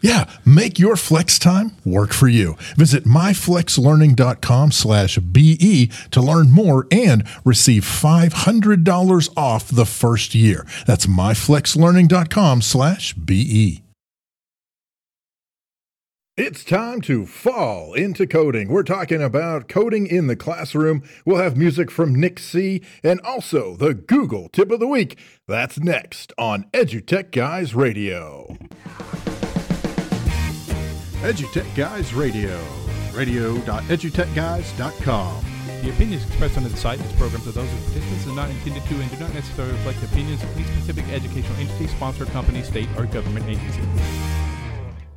Yeah, make your flex time work for you. Visit myflexlearning.com slash BE to learn more and receive $500 off the first year. That's myflexlearning.com slash BE. It's time to fall into coding. We're talking about coding in the classroom. We'll have music from Nik Sea. and also the Google Tip of the Week. That's next on EduTech Guys Radio. EduTech Guys Radio. Radio.edutechguys.com. The opinions expressed on this site and its programs are those of participants and not intended to and do not necessarily reflect the opinions of any specific educational entity, sponsor, company, state, or government agency.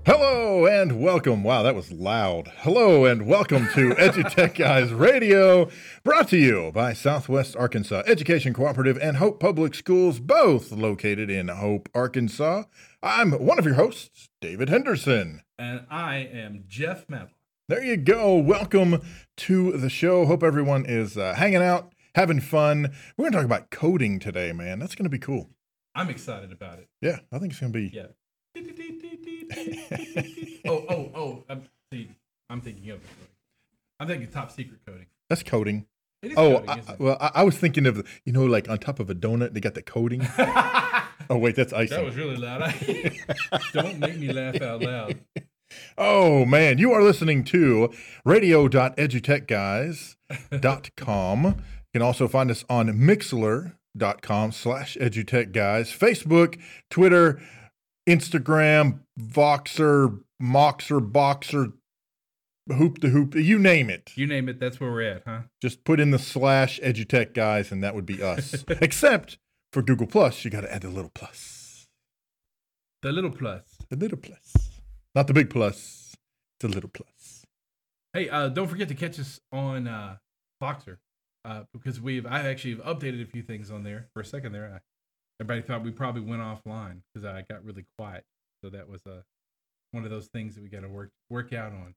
Hello and welcome. Wow, that was loud. Hello and welcome to EduTech Guys Radio, brought to you by Southwest Arkansas Education Cooperative and Hope Public Schools, both located in Hope, Arkansas. I'm one of your hosts, David Henderson. And I am Jeff Matlock. There you go. Welcome to the show. Hope everyone is uh, hanging out, having fun. We're going to talk about coding today, man. That's going to be cool. I'm excited about it. Yeah, I think it's going to be. Yeah. oh, oh, oh. I'm, see, I'm thinking of it. I'm thinking top secret coding. That's coding. It is Oh, coding, I, well, I, I was thinking of, the- you know, like on top of a donut, they got the coating. oh, wait, that's icing. that was really loud. Don't make me laugh out loud. Oh man, you are listening to radio.edutechguys.com. You can also find us on mixlr.com slash edutechguys, Facebook, Twitter, Instagram, Voxer, Moxer, Boxer, Hoop the Hoop, you name it. You name it, that's where we're at, huh? Just put in the slash edutech guys and that would be us. Except for Google Plus, you got to add the little plus. The little plus. The little plus. Not the big plus, it's a little plus. Hey, uh, don't forget to catch us on uh, Voxer uh, because we've I actually have updated a few things on there. For a second there, I, everybody thought we probably went offline because I got really quiet. So that was uh, one of those things that we got to work work out on.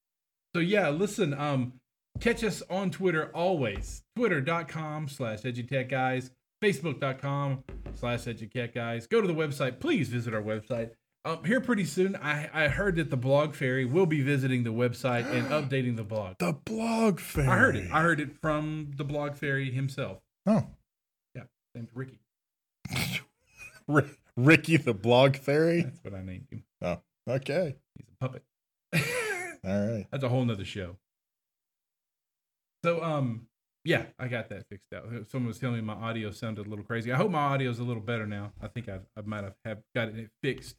So yeah, listen, um, catch us on Twitter always. Twitter.com slash edutech guys, Facebook.com slash edutech guys. Go to the website. Please visit our website. Um, here pretty soon, I, I heard that the blog fairy will be visiting the website and updating the blog. The blog fairy. I heard it. I heard it from the blog fairy himself. Oh, Yeah, named Ricky. R- Ricky the blog fairy. That's what I named him. Oh, okay. He's a puppet. All right. That's a whole nother show. So, um, yeah, I got that fixed out. Someone was telling me my audio sounded a little crazy. I hope my audio is a little better now. I think I've, I might have, have got it fixed.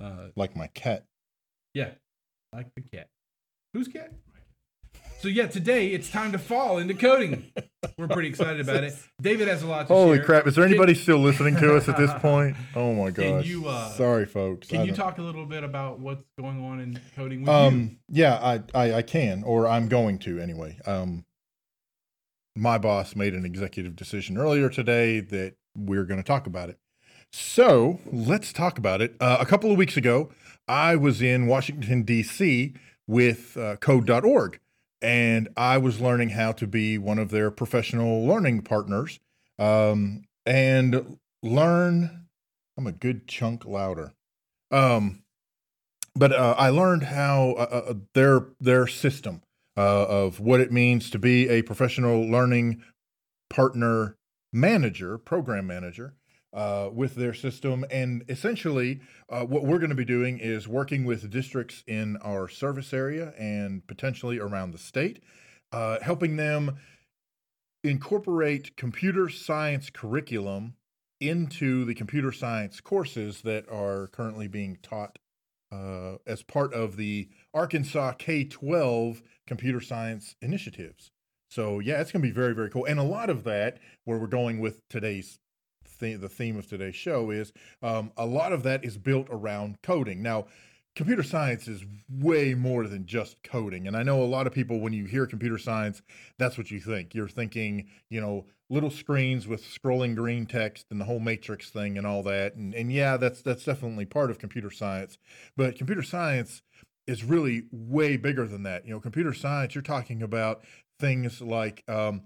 Uh, Like my cat. yeah, like the cat. Whose cat? So yeah, today it's time to fall into coding. We're pretty excited about it. David has a lot to Holy share. crap. Is there Can- anybody still listening to us at this point? Oh my Can gosh. you, uh, Sorry, folks. I Can you don't- talk a little bit about what's going on in coding with you? Um, yeah, I, I, I can, or I'm going to anyway. Um, my boss made an executive decision earlier today that we're going to talk about it. So let's talk about it. Uh, a couple of weeks ago, I was in Washington, D.C. with uh, code.org, and I was learning how to be one of their professional learning partners um, and learn. I'm a good chunk louder. Um, but uh, I learned how uh, uh, their their system uh, of what it means to be a professional learning partner manager, program manager. Uh, with their system. And essentially, uh, what we're going to be doing is working with districts in our service area and potentially around the state, uh, helping them incorporate computer science curriculum into the computer science courses that are currently being taught uh, as part of the Arkansas K 12 computer science initiatives. So, yeah, it's going to be very, very cool. And a lot of that, where we're going with today's theme, the theme of today's show, is um, a lot of that is built around coding. Now, computer science is way more than just coding. And I know a lot of people, when you hear computer science, that's what you think. You're thinking, you know, little screens with scrolling green text and the whole matrix thing and all that. And, and yeah, that's that's definitely part of computer science. But computer science is really way bigger than that. You know, computer science, you're talking about things like um,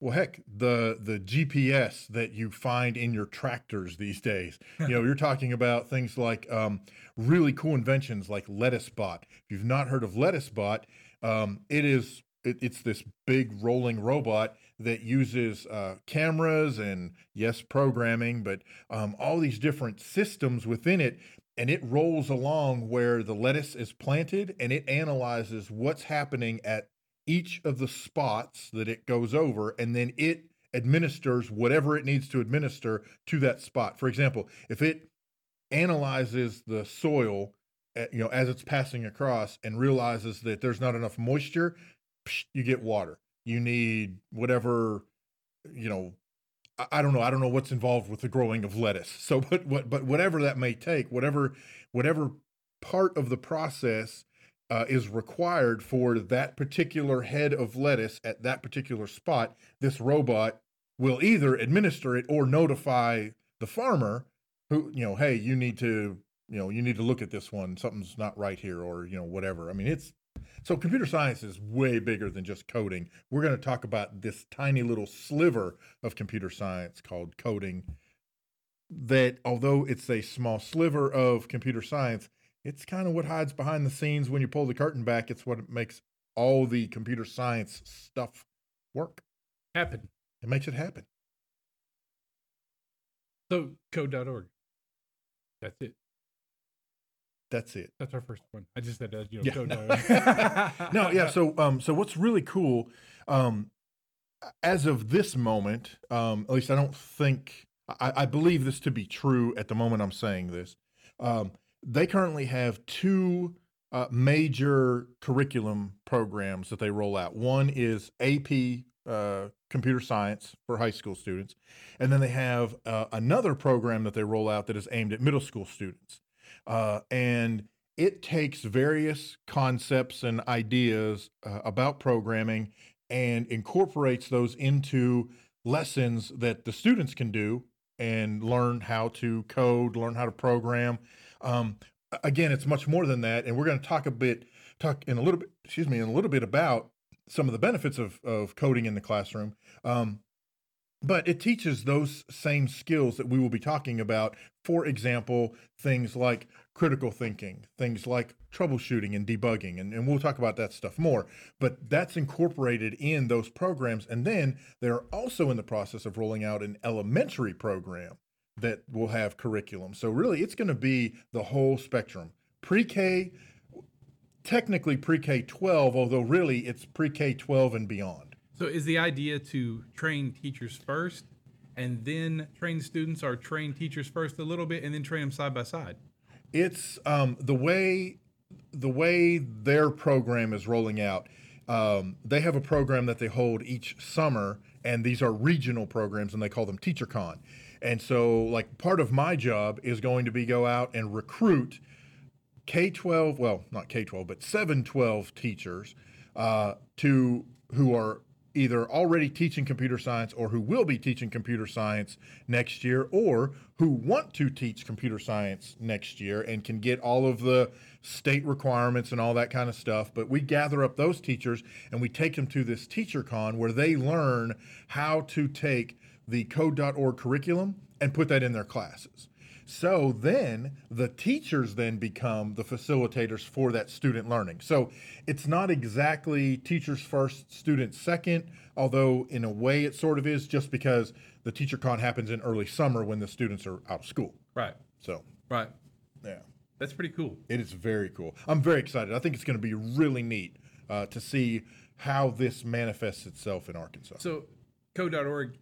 well, heck, the the GPS that you find in your tractors these days. You know, you're talking about things like um, really cool inventions like LettuceBot. If you've not heard of LettuceBot, um, it is it, it's this big rolling robot that uses uh, cameras and yes, programming, but um, all these different systems within it. And it rolls along where the lettuce is planted, and it analyzes what's happening at each of the spots that it goes over, and then it administers whatever it needs to administer to that spot. For example, if it analyzes the soil, eh, you know, as it's passing across and realizes that there's not enough moisture, you get water. You need whatever, you know, I don't know. I don't know what's involved with the growing of lettuce. So, but what, but whatever that may take, whatever, whatever part of the process uh, is required for that particular head of lettuce at that particular spot, this robot will either administer it or notify the farmer who, you know, hey, you need to, you know, you need to look at this one. Something's not right here, or, you know, whatever. I mean, it's so computer science is way bigger than just coding. We're going to talk about this tiny little sliver of computer science called coding. That although it's a small sliver of computer science, it's kind of what hides behind the scenes when you pull the curtain back. It's what makes all the computer science stuff work. Happen. It makes it happen. So code.org. That's it. That's it. That's our first one. I just said uh, you know Yeah. code.org. no, yeah. So, um, so what's really cool, um, as of this moment, um, at least I don't think I, I believe this to be true at the moment I'm saying this. Um, they currently have two uh, major curriculum programs that they roll out. One is AP uh, computer science for high school students, and then they have uh, another program that they roll out that is aimed at middle school students. Uh, and it takes various concepts and ideas uh, about programming and incorporates those into lessons that the students can do and learn how to code, learn how to program. Um, again, it's much more than that, and we're going to talk a bit, talk in a little bit, excuse me, in a little bit about some of the benefits of of coding in the classroom. Um, but it teaches those same skills that we will be talking about. For example, things like critical thinking, things like troubleshooting and debugging, and, and we'll talk about that stuff more. But that's incorporated in those programs. And then they're also in the process of rolling out an elementary program that will have curriculum. So, really, it's going to be the whole spectrum pre K, technically pre K 12, although really it's pre K 12 and beyond. so is the idea to train teachers first and then train students or train teachers first a little bit and then train them side by side? it's um, the way the way their program is rolling out. Um, they have a program that they hold each summer, and these are regional programs, and they call them TeacherCon. And so, like, part of my job is going to be go out and recruit K twelve, well, not K twelve, but seven twelve teachers uh, to who are either already teaching computer science or who will be teaching computer science next year or who want to teach computer science next year and can get all of the state requirements and all that kind of stuff. But we gather up those teachers and we take them to this teacher con where they learn how to take the code.org curriculum and put that in their classes so then the teachers then become the facilitators for that student learning. So it's not exactly teachers first, students second, although in a way it sort of is just because the teacher con happens in early summer when the students are out of school. Right. So Right. yeah, That's pretty cool. it is very cool. I'm very excited. I think it's going to be really neat uh, to see how this manifests itself in Arkansas. So, code.org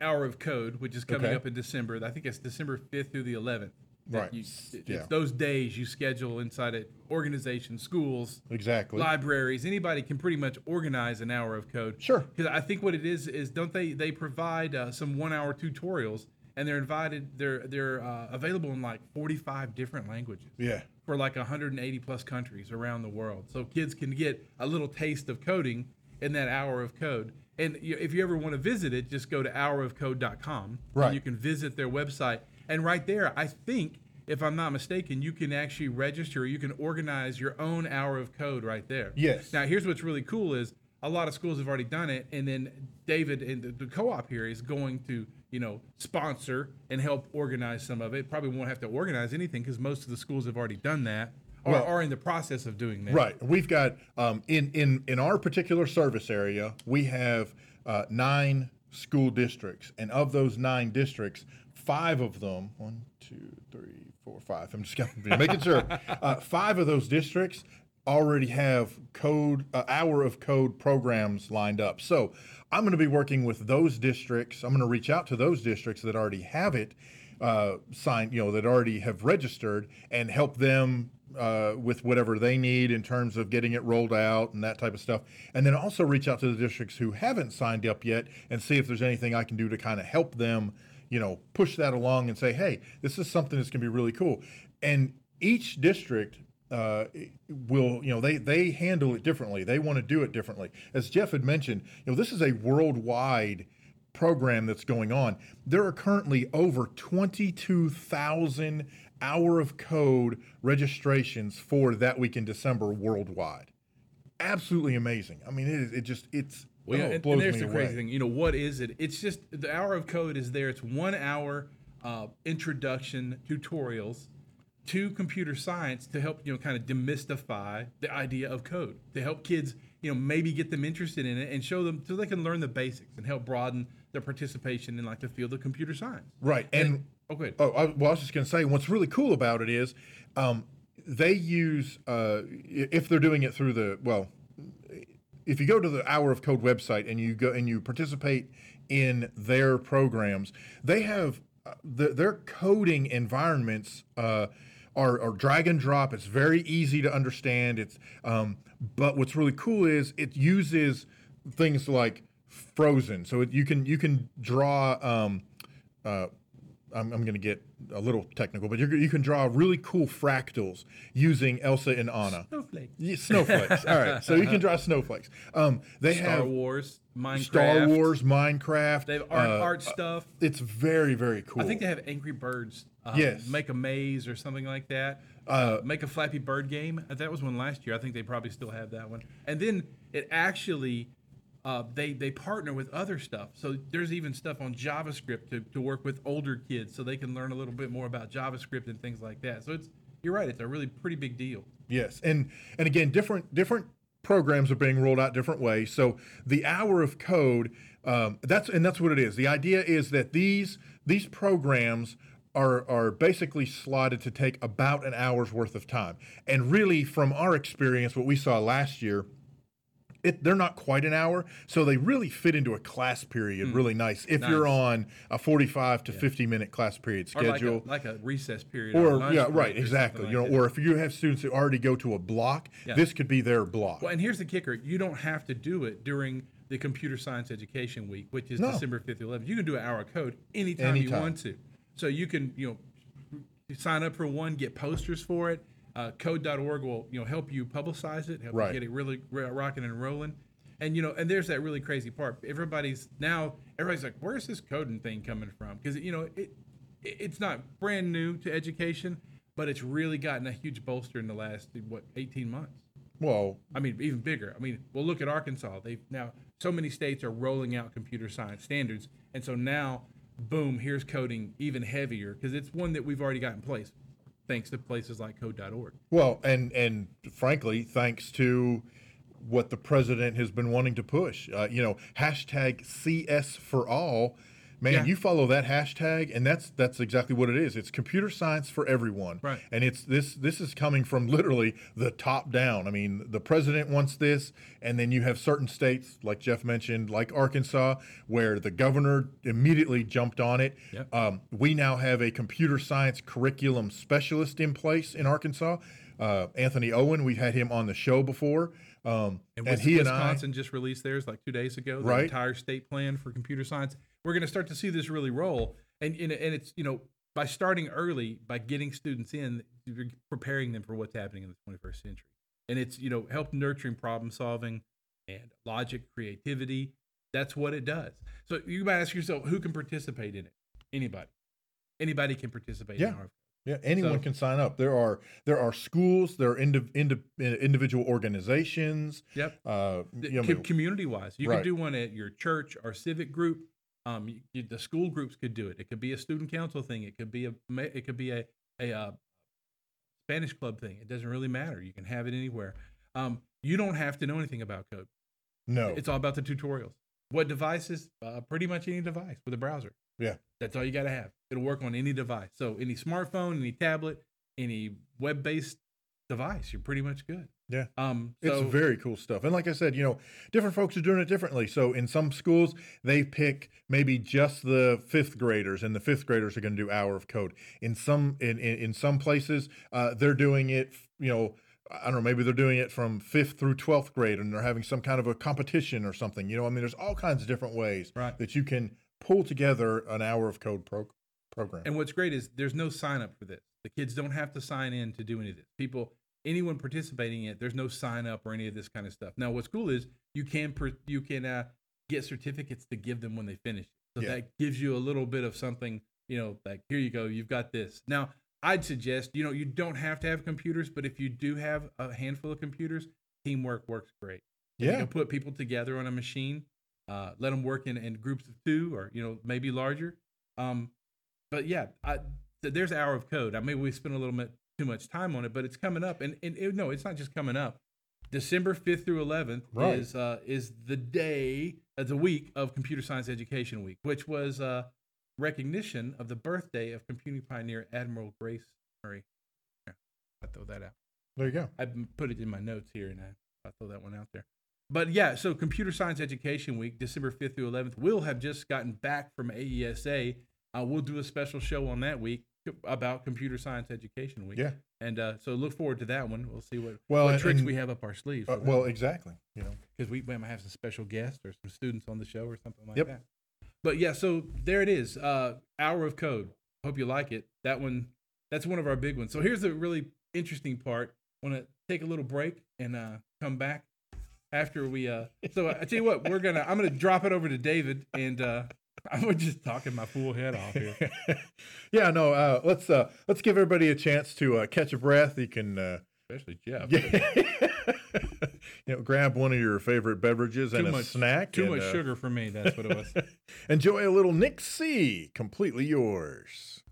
Hour of Code, which is coming Okay. up in December. I think it's December 5th through the 11th. that Right. You, it's Yeah. those days you schedule inside of organizations, schools, exactly. libraries. Anybody can pretty much organize an hour of code. Sure. Because I think what it is is don't they they provide uh, some one hour tutorials and they're invited they're they're uh, available in like 45 different languages Yeah. for like 180 plus countries around the world. So kids can get a little taste of coding in that hour of code. And you, if you ever want to visit it, just go to hourofcode.com. Right. And you can visit their website. And right there, I think, if I'm not mistaken, you can actually register, you can organize your own hour of code right there. Yes. Now, here's what's really cool is a lot of schools have already done it. And then David and the, the co-op here is going to, you know, sponsor and help organize some of it. Probably won't have to organize anything because most of the schools have already done that or Well- are in the process of doing that. Right. We've got um, in in in our particular service area, we have uh, nine school districts, and of those nine districts, five of them one, two, three, four, five. I'm just making sure. Uh, five of those districts already have code uh, hour of code programs lined up. So I'm going to be working with those districts. I'm going to reach out to those districts that already have it uh, signed, you know, that already have registered, and help them uh, with whatever they need in terms of getting it rolled out and that type of stuff. And then also reach out to the districts who haven't signed up yet and see if there's anything I can do to kind of help them, you know, push that along and say, hey, this is something that's going to be really cool. And each district uh, will, you know, they they handle it differently. They want to do it differently. As Jeff had mentioned, you know, this is a worldwide program that's going on. There are currently over 22,000 hour of code registrations for that week in December worldwide. Absolutely amazing. I mean, it, is- it just it's Well, oh, yeah, it and, blows and there's me the away. crazy thing. You know, what is it? It's just the hour of code is there. It's one hour uh, introduction tutorials to computer science to help you know kind of demystify the idea of code to help kids you know maybe get them interested in it and show them so they can learn the basics and help broaden their participation in like the field of computer science. Right. And Oh. Oh, I, well, I was just going to say, what's really cool about it is um, they use, uh, if they're doing it through the, well, if you go to the Hour of Code website and you go and you participate in their programs, they have uh, the, their coding environments uh, are, are drag and drop. It's very easy to understand. It's, um, but what's really cool is it uses things like Frozen, so it, you can you can draw. Um, uh, I'm, I'm going to get a little technical, but you're, you can draw really cool fractals using Elsa and Anna. Snowflake. Yeah, snowflakes. All right, so you can draw snowflakes. Um, they Star have Wars, Minecraft. Star Wars, Minecraft. They have art, uh, art stuff. It's very very cool. I think they have Angry Birds. Uh, Yes. Make a maze or something like that. Uh, make a Flappy Bird game. Uh, That was one last year. I think they probably still have that one. And then it actually, uh, they they partner with other stuff. So there's even stuff on JavaScript to, to work with older kids, so they can learn a little bit more about JavaScript and things like that. So it's you're right. It's a really pretty big deal. Yes, and and again, different different programs are being rolled out different ways. So the hour of code, um, that's and that's what it is. The idea is that these these programs are are basically slotted to take about an hour's worth of time. And really, from our experience, what we saw last year. It, they're not quite an hour, so they really fit into a class period really nice. If you're Hmm. On a 45 to 50 minute class period Or like schedule, a, like a recess period. or lunch yeah, right, exactly. something You know, that. or if you have students who already go to a block, Yeah. this could be their block. Well, and here's the kicker: you don't have to do it during the Computer Science Education Week, which is No. December 5th, 11th. You can do an hour of code anytime, you want to. So you can, you know, sign up for one, get posters for it. Uh, code.org will, you know, help you publicize it, help Right. you get it really rocking and rolling. And you know, and there's that really crazy part. Everybody's now everybody's like, "Where's this coding thing coming from?" Because you know, it, it it's not brand new to education, but it's really gotten a huge bolster in the last what 18 months. well, I mean, even bigger. I mean, well, look at Arkansas. They've now so many states are rolling out computer science standards, and so now, boom, here's coding even heavier because it's one that we've already got in place, thanks to places like Code.org. well, and and frankly, thanks to what the president has been wanting to push, uh, you know, hashtag CS for all. Man, Yeah. you follow that hashtag, and that's that's exactly what it is. It's computer science for everyone, Right. And it's this this is coming from literally the top down. I mean, the president wants this, and then you have certain states, like Jeff mentioned, like Arkansas, where the governor immediately jumped on it. Yep. Um, we now have a computer science curriculum specialist in place in Arkansas. Uh, Anthony Owen, we've had him on the show before, um, And, and he and I. Wisconsin just released theirs like two days ago. The Right. entire state plan for computer science. We're going to start to see this really roll, and and, and it's you know by starting early by getting students in, you're preparing them for what's happening in the 21st century, and it's you know help nurturing problem solving and logic, creativity. That's what it does. So you might ask yourself, who can participate in it? Anybody. Anybody can participate. Yeah. In our, Yeah, anyone So- can sign up. There are there are schools, there are indi- indi- individual organizations. yep. Uh, you know, community wise. You Right. could do one at your church or civic group. Um, you, you- the school groups could do it. It could be a student council thing. It could be a it could be a a uh, Spanish club thing. It doesn't really matter. You can have it anywhere. Um, you don't have to know anything about code. no, It's all about the tutorials. What devices? Uh, pretty much any device with a browser. Yeah. That's all you got to have. It'll work on any device. So any smartphone, any tablet, any web-based device, you're pretty much good. Yeah. Um. So it's very cool stuff. And like I said, you know, different folks are doing it differently. So in some schools, they pick maybe just the fifth graders, and the fifth graders are going to do hour of code. In some in in, in some places, uh, they're doing it. You know. I don't know. Maybe they're doing it from fifth through twelfth grade, and they're having some kind of a competition or something. You know, I mean, there's all kinds of different ways Right. that you can pull together an hour of code pro- program. And what's great is there's no sign up for this. The kids don't have to sign in to do any of this. People, anyone participating in it, there's no sign up or any of this kind of stuff. Now, what's cool is you can you can uh, get certificates to give them when they finish. So Yeah. that gives you a little bit of something. You know, like here you go, you've got this. Now, I'd suggest you know you don't have to have computers, but if you do have a handful of computers, teamwork works great. If You yeah, can put people together on a machine, uh, let them work in, in groups of two or, you know, maybe larger. Um, but yeah, I, th- there's hour of code. I maybe we spent a little bit too much time on it, but it's coming up. And, and it, no, it's not just coming up. December 5th through 11th Right. is, uh, is the day, uh, the week of Computer Science Education Week, which was uh, recognition of the birthday of computing pioneer Admiral Grace Murray. Yeah, I throw that out. there you go. I put it in my notes here, and I, I throw that one out there. But yeah, so Computer Science Education Week, December 5th through 11th, we'll have just gotten back from AESA. Uh, we'll do a special show on that week about Computer Science Education Week. Yeah. And uh, so look forward to that one. We'll see what, Well, what and- tricks we have up our sleeves. Uh, well, exactly. You know, because we, we might have some special guests or some students on the show or something like Yep. that. But yeah, so there it is. Uh, Hour of Code. Hope you like it. That one, that's one of our big ones. So here's the really interesting part. Want to take a little break and uh, come back after we. Uh, so I tell you what, we're gonna. I'm gonna drop it over to David, and uh, I'm just talking my fool head off here. yeah, no. Uh, let's uh, let's give everybody a chance to uh, catch a breath. You can, uh, Especially Jeff. you know, grab one of your favorite beverages and Too a snack. Too and, much uh, sugar for me. That's what it was. Enjoy a little Nik Sea. Completely yours.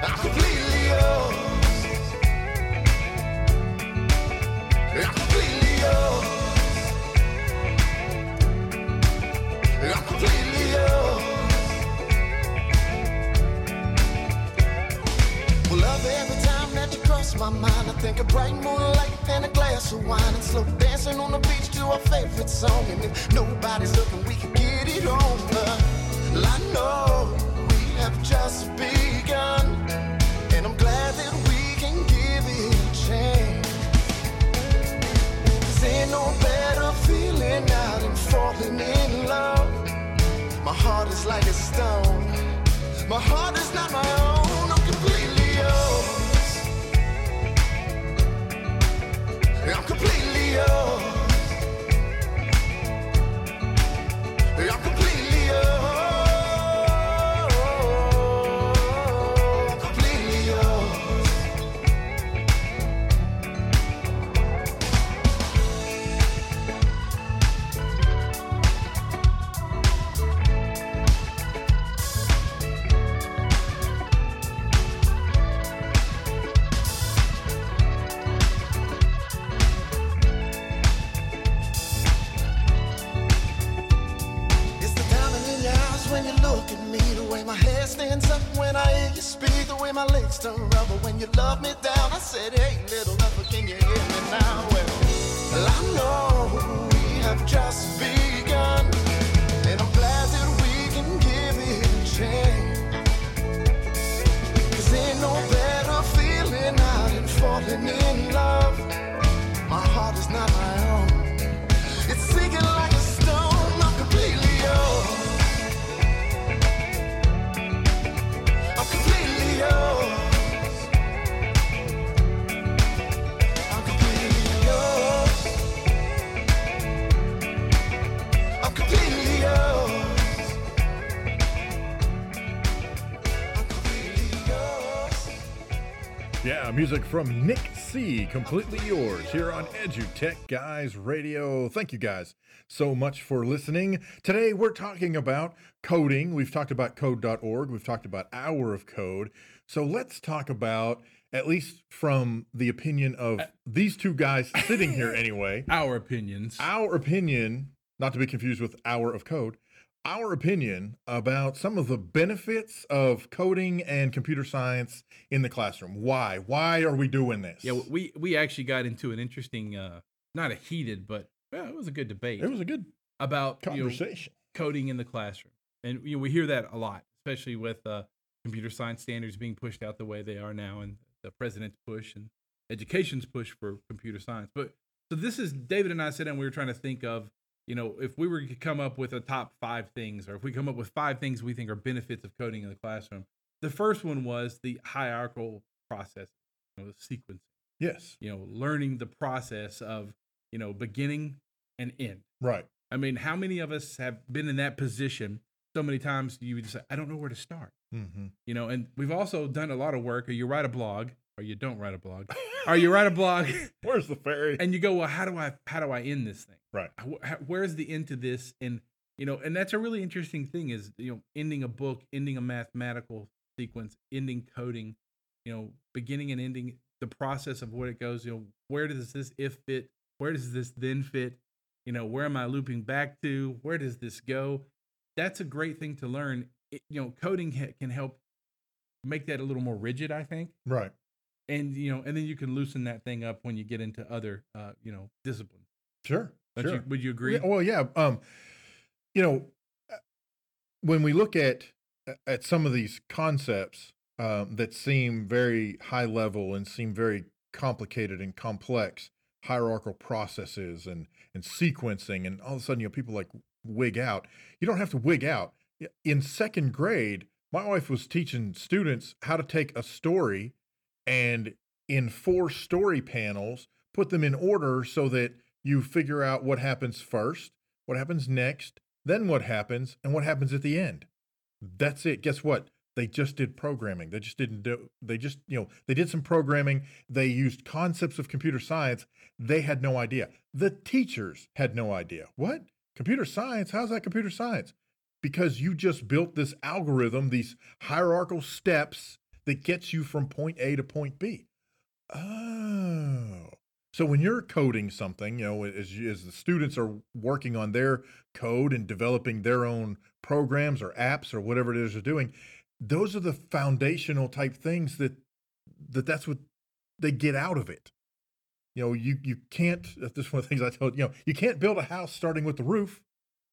I'm when you look at me. The way my hair stands up when I hear you speak. The way my legs turn rubber when you love me down. I said, hey, little lover, can you hear me now? Well, I know we have just begun. And I'm glad that we can give it a chance. Cause ain't no better feeling out than falling in Yeah, music from Nik Sea. Completely yours here on EduTech Guys Radio. Thank you guys so much for listening. Today we're talking about coding. We've talked about code.org, we've talked about Hour of Code. So let's talk about, at least from the opinion of these two guys sitting here anyway, Our opinions. our opinion, not to be confused with Hour of Code, our opinion about some of the benefits of coding and computer science in the classroom. Why? Why are we doing this? Yeah, we we actually got into an interesting, uh, not a heated, but well, it was a good debate it was a good about you know, conversation. coding in the classroom, and you know, we hear that a lot, especially with uh, computer science standards being pushed out the way they are now, and the president's push and education's push for computer science. But so this is David and I sat down. We were trying to think of you know if we were to come up with a top five things, or if we come up with five things we think are benefits of coding in the classroom. The first one was the hierarchical process, you know, the sequencing yes. you know, learning the process of, you know, beginning and end. Right. I mean, how many of us have been in that position so many times you would just say, I don't know where to start, Mm-hmm. you know, and we've also done a lot of work, or you write a blog, or you don't write a blog, or you write a blog Where's the fairy? and you go, well, how do I, how do I end this thing? right. Where's the end to this? And, you know, and that's a really interesting thing is, you know, ending a book, ending a mathematical sequence, ending coding, you know, beginning and ending the process of what it goes, you know, where does this if fit? Where does this then fit? You know, where am I looping back to? Where does this go? That's a great thing to learn. It, you know, coding ha- can help make that a little more rigid, I think. Right. And, you know, and then you can loosen that thing up when you get into other, uh, you know, disciplines. Sure. Don't sure. you, would you agree? Yeah, well, yeah. Um, you know, uh, when we look at at some of these concepts um, that seem very high level and seem very complicated and complex, hierarchical processes and and sequencing, and all of a sudden, you know, people like wig out. You don't have to wig out. In second grade, my wife was teaching students how to take a story and in four story panels, put them in order so that you figure out what happens first, what happens next, then what happens, and what happens at the end. That's it. Guess what? They just did programming. They just didn't do, they just, you know, they did some programming. They used concepts of computer science. They had no idea. The teachers had no idea. What? Computer science? How's that computer science? Because you just built this algorithm, these hierarchical steps that gets you from point A to point B. Oh. So when you're coding something, you know, as, as the students are working on their code and developing their own programs or apps or whatever it is they're doing, those are the foundational type things that that that's what they get out of it. You know, you you can't. This is one of the things I told you know you can't build a house starting with the roof.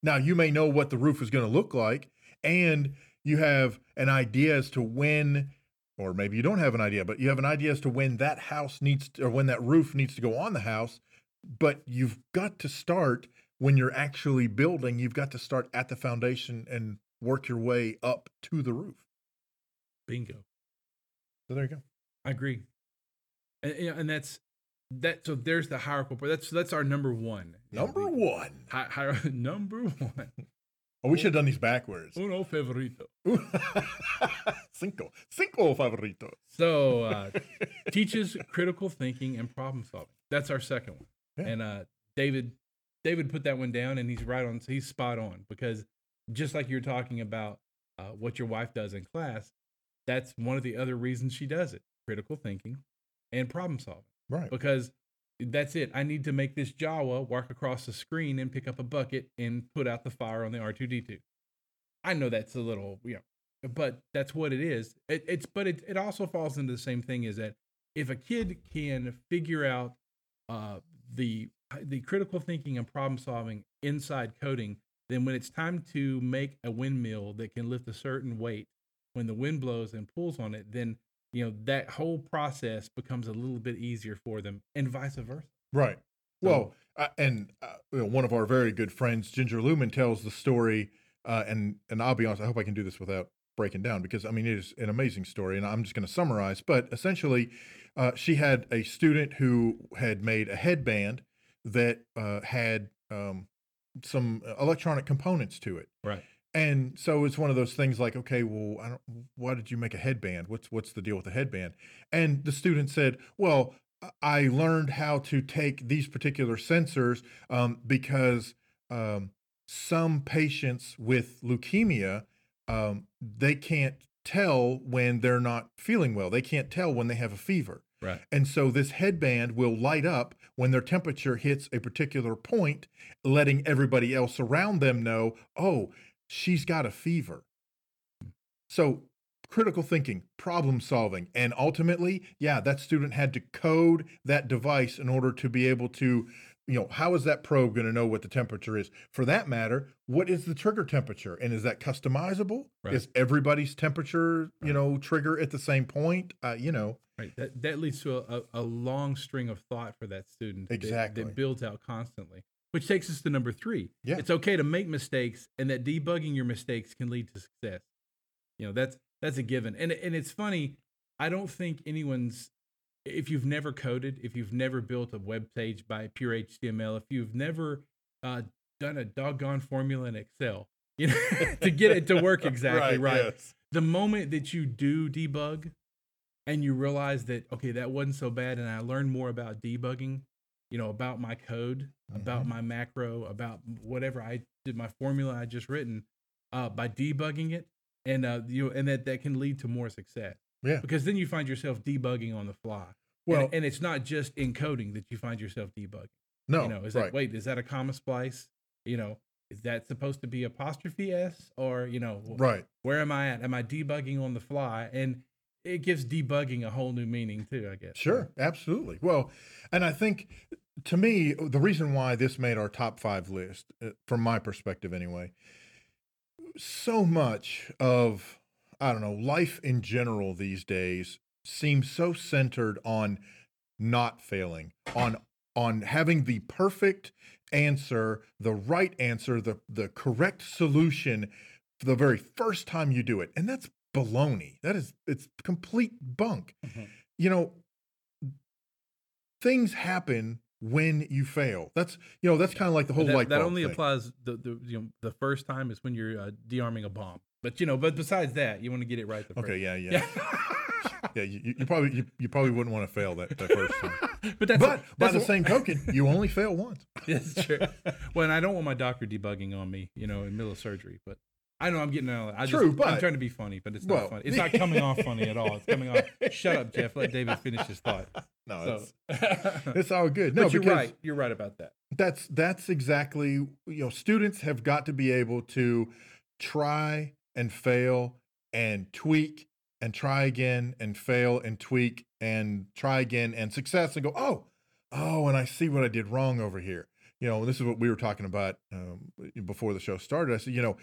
Now you may know what the roof is going to look like, and you have an idea as to when, or maybe you don't have an idea, but you have an idea as to when that house needs to, or when that roof needs to go on the house. But you've got to start when you're actually building. You've got to start at the foundation and work your way up to the roof. Bingo. So there you go. I agree. And, and that's that. So there's the hierarchical. part. That's that's our number one. Number one. Hi, hi, number one. Oh, we should have done these backwards. Uno favorito. Cinco. Cinco favoritos. So uh, teaches critical thinking and problem solving. That's our second one. Yeah. And uh, David, David put that one down, and he's right on. He's spot on because just like you're talking about uh, what your wife does in class, that's one of the other reasons she does it: critical thinking and problem solving. Right. Because that's it. I need to make this Jawa walk across the screen and pick up a bucket and put out the fire on the R2D2. I know that's a little, you know, but that's what it is. It, it's but it it also falls into the same thing is that if a kid can figure out uh, the the critical thinking and problem solving inside coding, then when it's time to make a windmill that can lift a certain weight, when the wind blows and pulls on it, then you know that whole process becomes a little bit easier for them, and vice versa. Right. Well, uh, and uh, you know, one of our very good friends, Ginger Lewman, tells the story. Uh, and and I'll be honest, I hope I can do this without breaking down because I mean it is an amazing story, and I'm just going to summarize. But essentially, uh, she had a student who had made a headband that uh, had um, some electronic components to it. Right. And so it's one of those things like, okay, well, I don't, why did you make a headband? What's what's the deal with the headband? And the student said, well, I learned how to take these particular sensors um, because um, some patients with leukemia um, they can't tell when they're not feeling well. They can't tell when they have a fever. Right. And so this headband will light up when their temperature hits a particular point, letting everybody else around them know, oh, she's got a fever. So critical thinking, problem solving, and ultimately, yeah, that student had to code that device in order to be able to, you know, how is that probe going to know what the temperature is? For that matter, what is the trigger temperature? And is that customizable? Right. Is everybody's temperature, you know, trigger at the same point? Uh, you know, Right. That that leads to a, a, long string of thought for that student. that- Exactly. That, builds out constantly. Which takes us to number three. Yeah. It's okay to make mistakes and that debugging your mistakes can lead to success. You know, that's that's a given. And and it's funny, I don't think anyone's if you've never coded, if you've never built a web page by pure HTML, if you've never uh, done a doggone formula in Excel, you know, to get it to work exactly right yes. the moment that you do debug and you realize that okay that wasn't so bad and i learned more about debugging you know about my code about my macro about whatever i did my formula i just written uh, by debugging it and uh, you know, and that that can lead to more success Yeah. because then you find yourself debugging on the fly Well, and, and it's not just in coding that you find yourself debugging no, you know is right. that wait is that a comma splice you know is that supposed to be apostrophe s or you know right. where am I at? Am I debugging on the fly? And it gives debugging a whole new meaning too, I guess. Sure, absolutely. Well, and I think to me, the reason why this made our top five list, uh, from my perspective anyway, so much of, I don't know, life in general these days seems so centered on not failing, on on having the perfect answer, the right answer, the the correct solution for the very first time you do it. And that's baloney. That is it's complete bunk. Mhm. You know, things happen when you fail. That's you know, that's kind of like the whole that, light that only thing. applies the, the you know the first time is when you're uh, de-arming a bomb. But you know, but besides that, you want to get it right the first. Okay, yeah, yeah. Yeah. Yeah, you, you- probably you, you probably wouldn't want to fail that, that first time. but that's But by that's the same token, you only fail once. That's true. well, and I don't want my doctor debugging on me, you know, in the middle of surgery. But I know I'm getting out. I True, just, I'm trying to be funny, but it's Well- not funny. It's not coming off funny at all. It's coming off. Shut up, Jeff. Let David finish his thought. No, So, it's, it's all good. No, but you're right. You're right about that. that's that's exactly you know students have got to be able to try and fail and tweak and try again and fail and tweak and try again and success and go, oh, oh, and I see what I did wrong over here. You know, this is what we were talking about um, before the show started. I said, you know,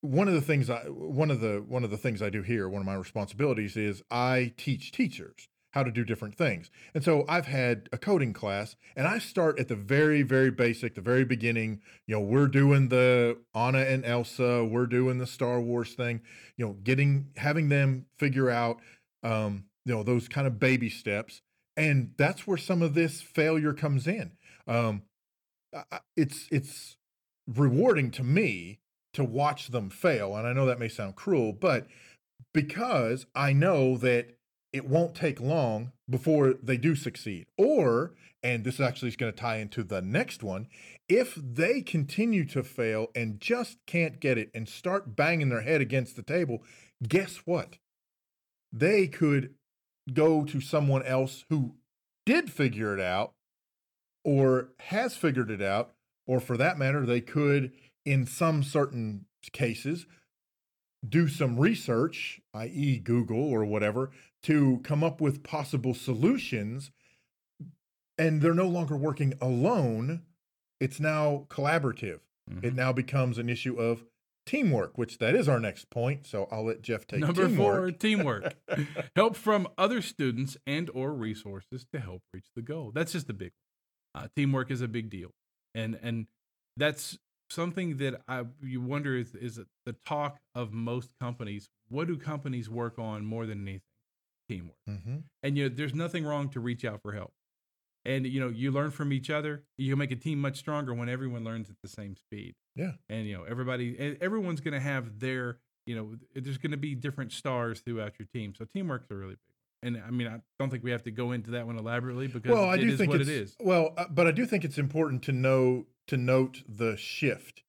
one of the things I one of the one of the things I do here, one of my responsibilities is I teach teachers how to do different things. And so I've had a coding class and I start at the very, very basic, the very beginning. You know, we're doing the Anna and Elsa, we're doing the Star Wars thing, you know, getting having them figure out um, you know, those kind of baby steps. And that's where some of this failure comes in. Um, it's it's rewarding to me to watch them fail. And I know that may sound cruel, but because I know that it won't take long before they do succeed. Or, and this actually is going to tie into the next one, if they continue to fail and just can't get it and start banging their head against the table, guess what? They could go to someone else who did figure it out or has figured it out, or for that matter, they could, in some certain cases, do some research, i.e., Google or whatever, to come up with possible solutions. And they're no longer working alone. It's now collaborative. Mm-hmm. It now becomes an issue of teamwork, which that is our next point. So I'll let Jeff take number teamwork. four: teamwork, help from other students and or resources to help reach the goal. That's just a big. Uh, teamwork is a big deal, and and that's something that I you wonder is is the talk of most companies. What do companies work on more than anything? Teamwork. Mm-hmm. And you know, there's nothing wrong to reach out for help. And you know, you learn from each other. You can make a team much stronger when everyone learns at the same speed. Yeah. And you know, everybody, everyone's going to have their, you know, there's going to be different stars throughout your team. So teamwork's a really big. And I mean, I don't think we have to go into that one elaborately because well, I do think what it is. Well, uh, but I do think it's important to know to note the shift.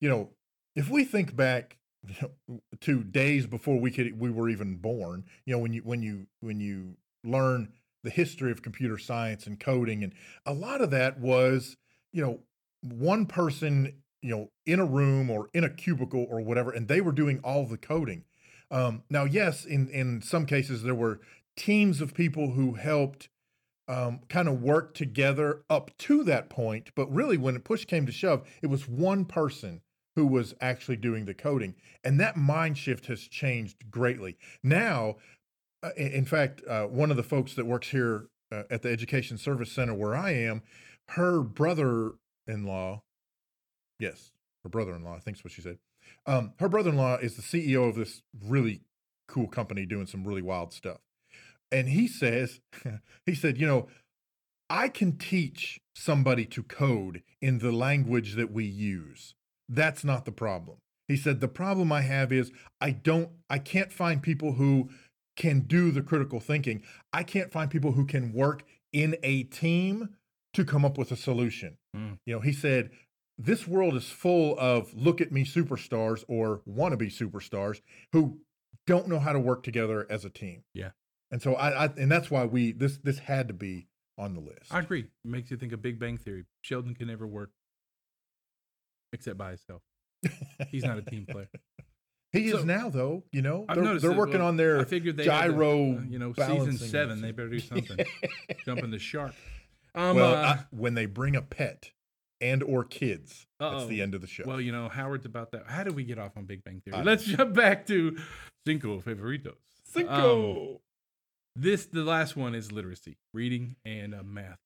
You know, if we think back to days before we could we were even born, you know, when you when you when you learn the history of computer science and coding and a lot of that was, you know, one person, you know, in a room or in a cubicle or whatever and they were doing all the coding. Um, now, yes, in in some cases there were teams of people who helped um, kind of work together up to that point. But really, when push came to shove, it was one person who was actually doing the coding. And that mind shift has changed greatly. Now, uh, in fact, uh, one of the folks that works here uh, at the Education Service Center where I am, her brother in law, yes, her brother in law, I think is what she said. Um, her brother in law is the CEO of this really cool company doing some really wild stuff. And he says, he said, you know, I can teach somebody to code in the language that we use. That's not the problem. He said, the problem I have is I don't, I can't find people who can do the critical thinking. I can't find people who can work in a team to come up with a solution. Mm. You know, he said, this world is full of look at me superstars or wannabe superstars who don't know how to work together as a team. Yeah. And so I, I, and that's why we this this had to be on the list. I agree. It makes you think of Big Bang Theory. Sheldon can never work except by himself. He's not a team player. He so, is now, though. You know, I've they're, they're working well, on their I figured they gyro. The, uh, you know, season seven, they better do something. Jumping the shark. Um, well, uh, I, when they bring a pet and or kids, uh-oh. that's the end of the show. Well, you know, Howard's about that. How did we get off on Big Bang Theory? Let's jump back to Cinco Favoritos. Cinco. Um, this, the last one, is literacy, reading and uh, math.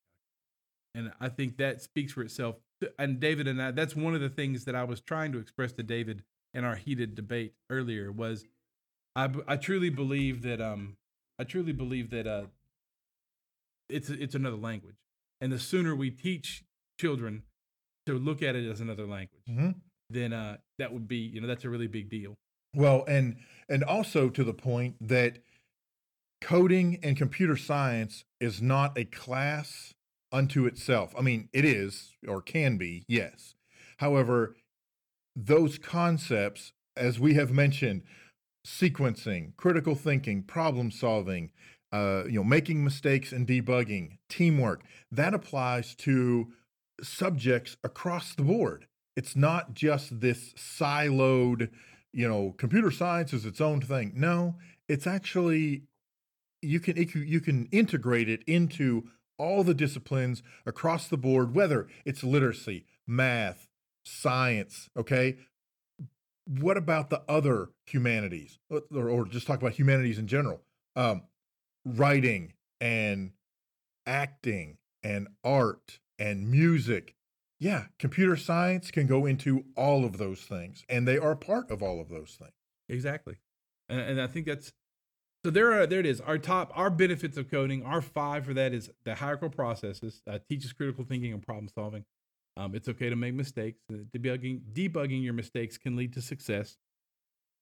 And I think that speaks for itself. And David and I, that's one of the things that I was trying to express to David in our heated debate earlier was I, I truly believe that um I truly believe that uh it's it's another language, and the sooner we teach children to look at it as another language, mm-hmm. then uh that would be you know that's a really big deal. Well, and and also to the point that coding and computer science is not a class unto itself. I mean, it is or can be, yes. However, those concepts, as we have mentioned, sequencing, critical thinking, problem solving, uh, you know, making mistakes and debugging, teamwork, that applies to subjects across the board. It's not just this siloed you know, computer science is its own thing. No, it's actually you can you can integrate it into all the disciplines across the board, whether it's literacy, math, science. Okay, what about the other humanities, or, or just talk about humanities in general? Um, writing and acting and art and music. Yeah, computer science can go into all of those things, and they are part of all of those things. Exactly, and, and I think that's so. There are there it is. Our top our benefits of coding. Our five for that is the hierarchical processes uh, teaches critical thinking and problem solving. Um, it's okay to make mistakes. Debugging debugging your mistakes can lead to success.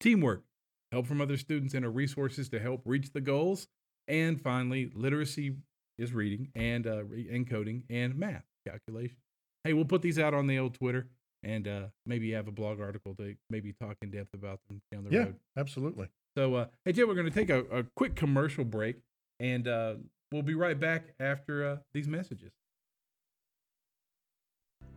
Teamwork, help from other students, and resources to help reach the goals. And finally, literacy is reading and uh, re- and coding and math calculation. Hey, we'll put these out on the old Twitter and uh, maybe have a blog article to maybe talk in depth about them down the Yeah, road. absolutely. So, uh, hey, Jim, we're going to take a, a quick commercial break, and uh, we'll be right back after uh, these messages.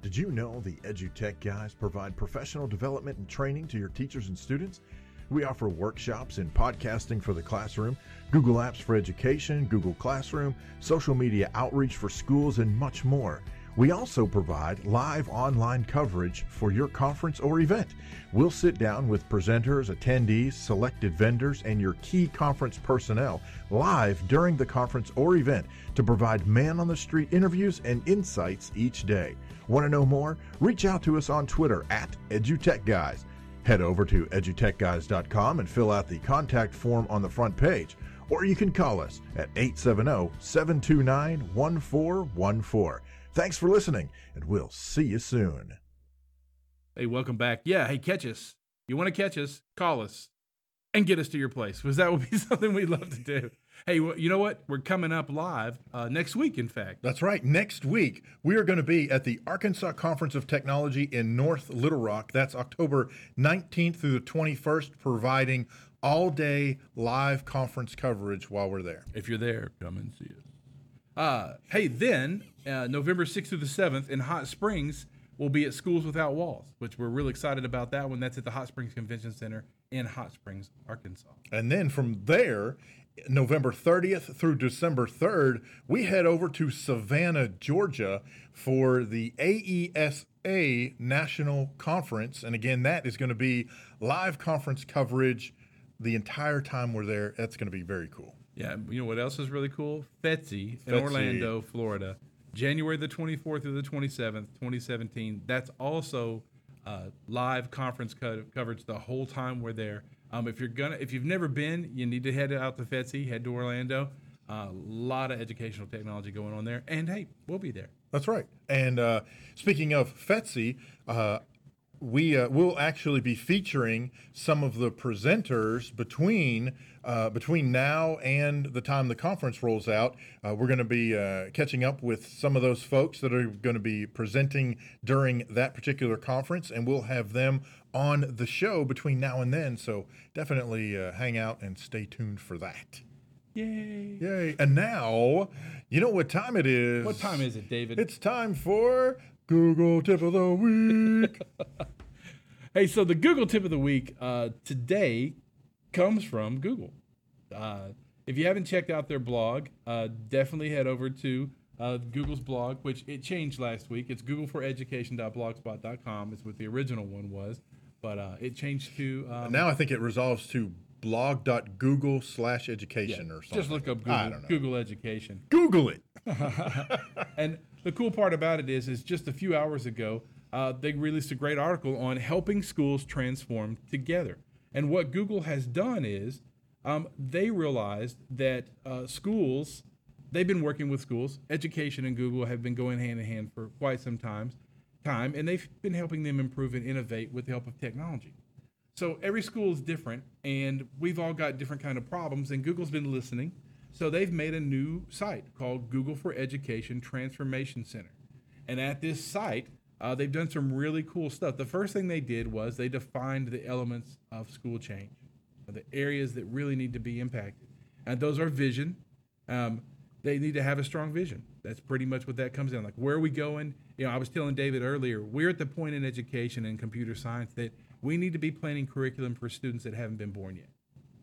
Did you know the EduTech guys provide professional development and training to your teachers and students? We offer workshops in podcasting for the classroom, Google Apps for education, Google Classroom, social media outreach for schools, and much more. We also provide live online coverage for your conference or event. We'll sit down with presenters, attendees, selected vendors, and your key conference personnel live during the conference or event to provide man on the street interviews and insights each day. Want to know more? Reach out to us on Twitter at EduTechGuys. Head over to edutechguys.com and fill out the contact form on the front page, or you can call us at 870 729 1414. Thanks for listening, and we'll see you soon. Hey, welcome back. Yeah, hey, catch us. You want to catch us? Call us and get us to your place because that would be something we'd love to do. Hey, well, you know what? We're coming up live uh, next week, in fact. That's right. Next week, we are going to be at the Arkansas Conference of Technology in North Little Rock. That's October 19th through the 21st, providing all day live conference coverage while we're there. If you're there, come and see us. Uh, hey, then uh, November 6th through the 7th in Hot Springs, we'll be at Schools Without Walls, which we're really excited about that one. That's at the Hot Springs Convention Center in Hot Springs, Arkansas. And then from there, November 30th through December 3rd, we head over to Savannah, Georgia for the AESA National Conference. And again, that is going to be live conference coverage the entire time we're there. That's going to be very cool. Yeah, you know what else is really cool? FETC in FETC. Orlando, Florida, January the 24th through the 27th, 2017. That's also uh, live conference co- coverage the whole time we're there. Um, if you're gonna, if you've never been, you need to head out to FETC, head to Orlando. A lot of educational technology going on there, and hey, we'll be there. That's right. And uh, speaking of FETC, uh, we uh, will actually be featuring some of the presenters between uh, between now and the time the conference rolls out. Uh, we're going to be uh, catching up with some of those folks that are going to be presenting during that particular conference, and we'll have them on the show between now and then. So definitely uh, hang out and stay tuned for that. Yay! Yay! And now, you know what time it is? What time is it, David? It's time for Google Tip of the Week. Hey, so the Google tip of the week uh, today comes from Google. Uh, if you haven't checked out their blog, uh, definitely head over to uh, Google's blog, which it changed last week. It's googleforeducation.blogspot.com. Is what the original one was, but uh, it changed to um, now I think it resolves to blog.google slash education or something. just look up Google. Google Education. Google it. And the cool part about it is, is just a few hours ago, uh, they released a great article on helping schools transform together. And what Google has done is, um, they realized that uh, schools, they've been working with schools. Education and Google have been going hand in hand for quite some time, time, and they've been helping them improve and innovate with the help of technology. So every school is different, and we've all got different kind of problems. And Google's been listening, so they've made a new site called Google for Education Transformation Center. And at this site, uh, they've done some really cool stuff. The first thing they did was they defined the elements of school change, the areas that really need to be impacted, and those are vision. Um, they need to have a strong vision. That's pretty much what that comes down. Like where are we going? You know, I was telling David earlier, we're at the point in education and computer science that we need to be planning curriculum for students that haven't been born yet.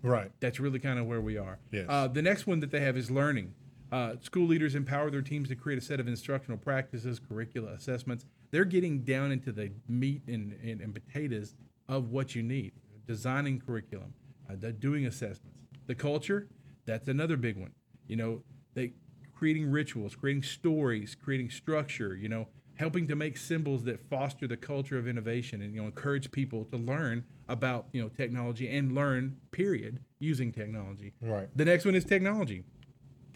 Right. That's really kind of where we are. Yes. Uh, the next one that they have is learning. Uh, school leaders empower their teams to create a set of instructional practices, curricula, assessments. They're getting down into the meat and, and, and potatoes of what you need. Designing curriculum, uh, doing assessments. The culture, that's another big one. You know, they creating rituals, creating stories, creating structure. You know, helping to make symbols that foster the culture of innovation and you know encourage people to learn about you know technology and learn period using technology. Right. The next one is technology.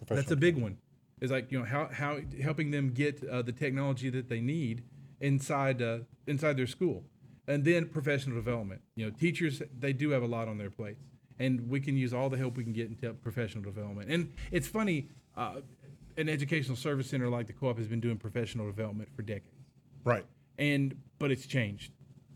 That's a big one. Is like you know how how helping them get uh, the technology that they need inside uh, inside their school, and then professional development. You know, teachers they do have a lot on their plates, and we can use all the help we can get into professional development. And it's funny, uh, an educational service center like the Co-op has been doing professional development for decades, Right. and but it's changed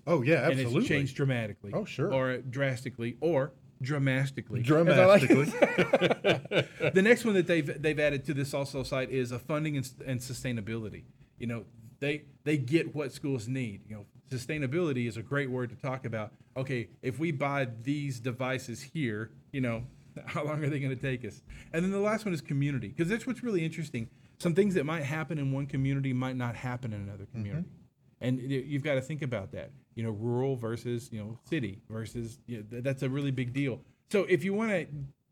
Oh yeah, and absolutely. it's changed dramatically. Oh, sure. Or drastically, or dramatically. as I like to Dramatically. the next one that they've they've added to this also site is a funding and, and sustainability. You know, they they get what schools need. You know, sustainability is a great word to talk about. Okay, if we buy these devices here, you know, how long are they going to take us? And then the last one is community, because that's what's really interesting. Some things that might happen in one community might not happen in another mm-hmm. community and you've got to think about that you know rural versus you know city versus you know, th- that's a really big deal. So if you want to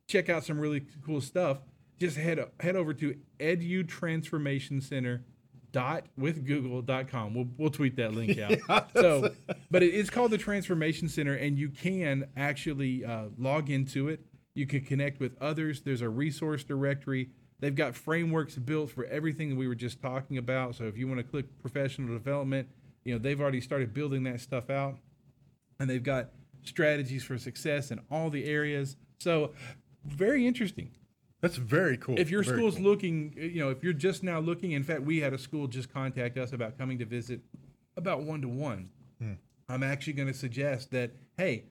check out some really cool stuff just head head over to edu transformation center dot with google.com we'll, we'll tweet that link out. So but it is called the transformation center and you can actually uh, log into it. You can connect with others. There's a resource directory. They've got frameworks built for everything that we were just talking about. So if you want to click professional development you know they've already started building that stuff out and they've got strategies for success in all the areas so very interesting That's very cool. if your Very school's cool. looking, you know, if you're just now looking, in fact, we had a school just contact us about coming to visit about one to one. I'm actually going to suggest that, hey,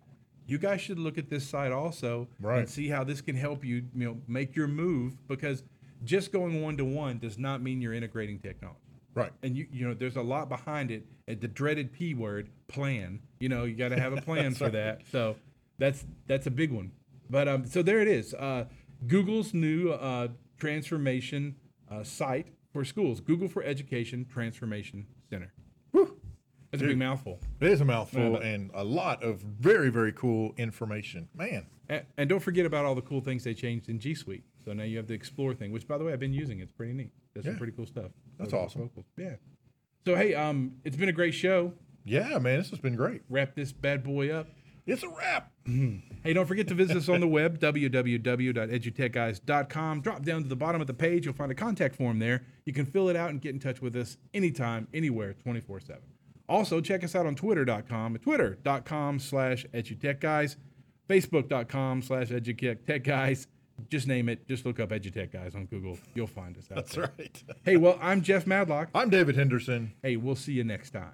you guys should look at this site also Right. and see how this can help you, you know, make your move because just going one to one does not mean you're integrating technology. right. And you, you know, there's a lot behind it. The dreaded P word, plan. You know, you got to have a plan for that. So that's that's a big one. But um, so there it is. Uh, Google's new uh, transformation uh, site for schools. Google for Education Transformation Center. Whew. That's a big mouthful. It is a mouthful but- and a lot of very very cool information. Man. And, and don't forget about all the cool things they changed in G Suite. So now you have the Explore thing, which by the way I've been using. It's pretty neat. There's some pretty cool stuff. That's Those awesome. vocals. Yeah. So hey, um, it's been a great show. Yeah, man, this has been great. Wrap this bad boy up. It's a wrap. Hey, don't forget to visit us on the web, www.edutechguys.com. Drop down to the bottom of the page. You'll find a contact form there. You can fill it out and get in touch with us anytime, anywhere, 24 7. Also, check us out on twitter.com, at twitter.com slash edutechguys, facebook.com slash edutechguys. Just name it. Just look up edutech guys on Google. You'll find us out That's there. right. Hey, well, I'm Jeff Madlock. I'm David Henderson. Hey, we'll see you next time.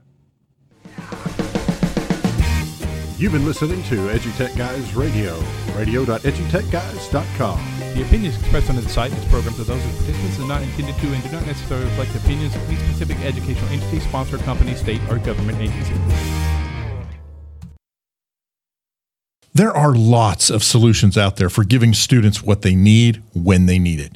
You've been listening to EduTech Guys Radio, radio.edutechguys.com. The opinions expressed on this site and its programs are those of participants and not intended to and do not necessarily reflect the opinions of any specific educational entity, sponsor, company, state, or government agency. There are lots of solutions out there for giving students what they need when they need it.